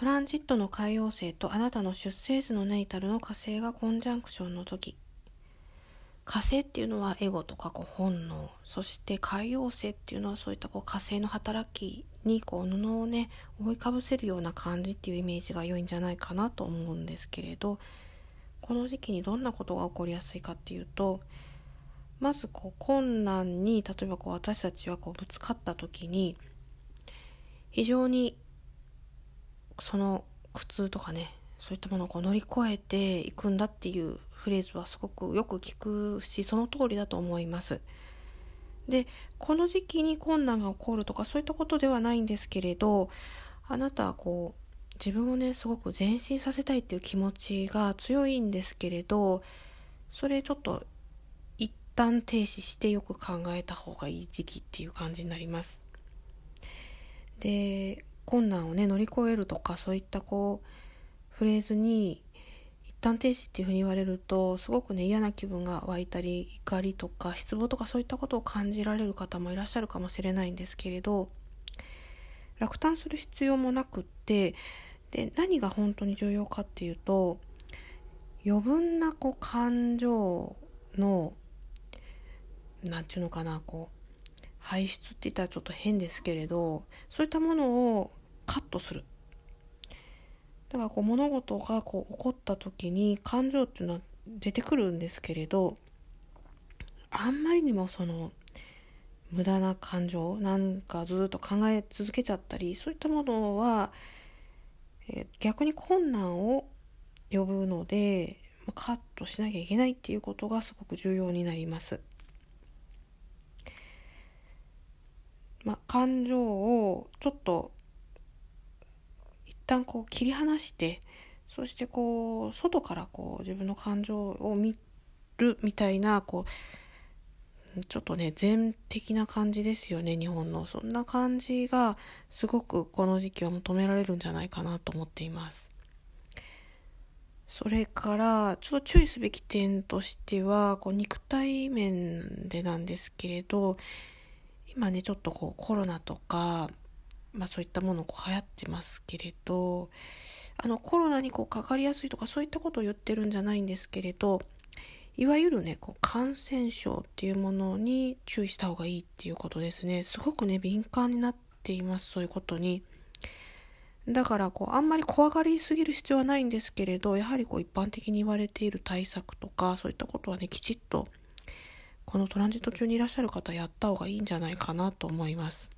トランジットの海洋星とあなたの出生図のネイタルの火星がコンジャンクションの時。火星っていうのはエゴとかこう本能。そして海洋星っていうのはそういったこう火星の働きにこう布をね覆いかぶせるような感じっていうイメージが良いんじゃないかなと思うんですけれど。この時期にどんなことが起こりやすいかっていうとまずこう困難に例えばこう私たちはこうぶつかった時に非常にその苦痛とかねそういったものをこう乗り越えていくんだっていうフレーズはすごくよく聞くしその通りだと思います。でこの時期に困難が起こるとかそういったことではないんですけれどあなたはこう自分をねすごく前進させたいっていう気持ちが強いんですけれどそれちょっと一旦停止してよく考えた方がいい時期っていう感じになります。で困難をね乗り越えるとかそういったこうフレーズに一旦停止っていうふうに言われるとすごくね嫌な気分が湧いたり怒りとか失望とかそういったことを感じられる方もいらっしゃるかもしれないんですけれど落胆する必要もなくってで何が本当に重要かっていうと余分なこう感情の何て言うのかなこう排出って言ったらちょっと変ですけれどそういったものをカットする。だからこう物事がこう起こった時に感情っていうのは出てくるんですけれどあんまりにもその無駄な感情なんかずっと考え続けちゃったりそういったものは、逆に困難を呼ぶのでカットしなきゃいけないっていうことがすごく重要になります。まあ、感情をちょっと旦こう切り離してそしてこう外からこう自分の感情を見るみたいなこうちょっとね全的な感じですよね日本の。そんな感じがすごくこの時期は求められるんじゃないかなと思っています。それからちょっと注意すべき点としてはこう肉体面でなんですけれど今ねちょっとこうコロナとかまあそういったものこう流行ってますけれど、あのコロナにこうかかりやすいとかそういったことを言ってるんじゃないんですけれど、いわゆるね、こう感染症っていうものに注意した方がいいっていうことですね。すごくね、敏感になっています、そういうことに。だからこうあんまり怖がりすぎる必要はないんですけれどやはりこう一般的に言われている対策とかそういったことはねきちっとこのトランジット中にいらっしゃる方やった方がいいんじゃないかなと思います。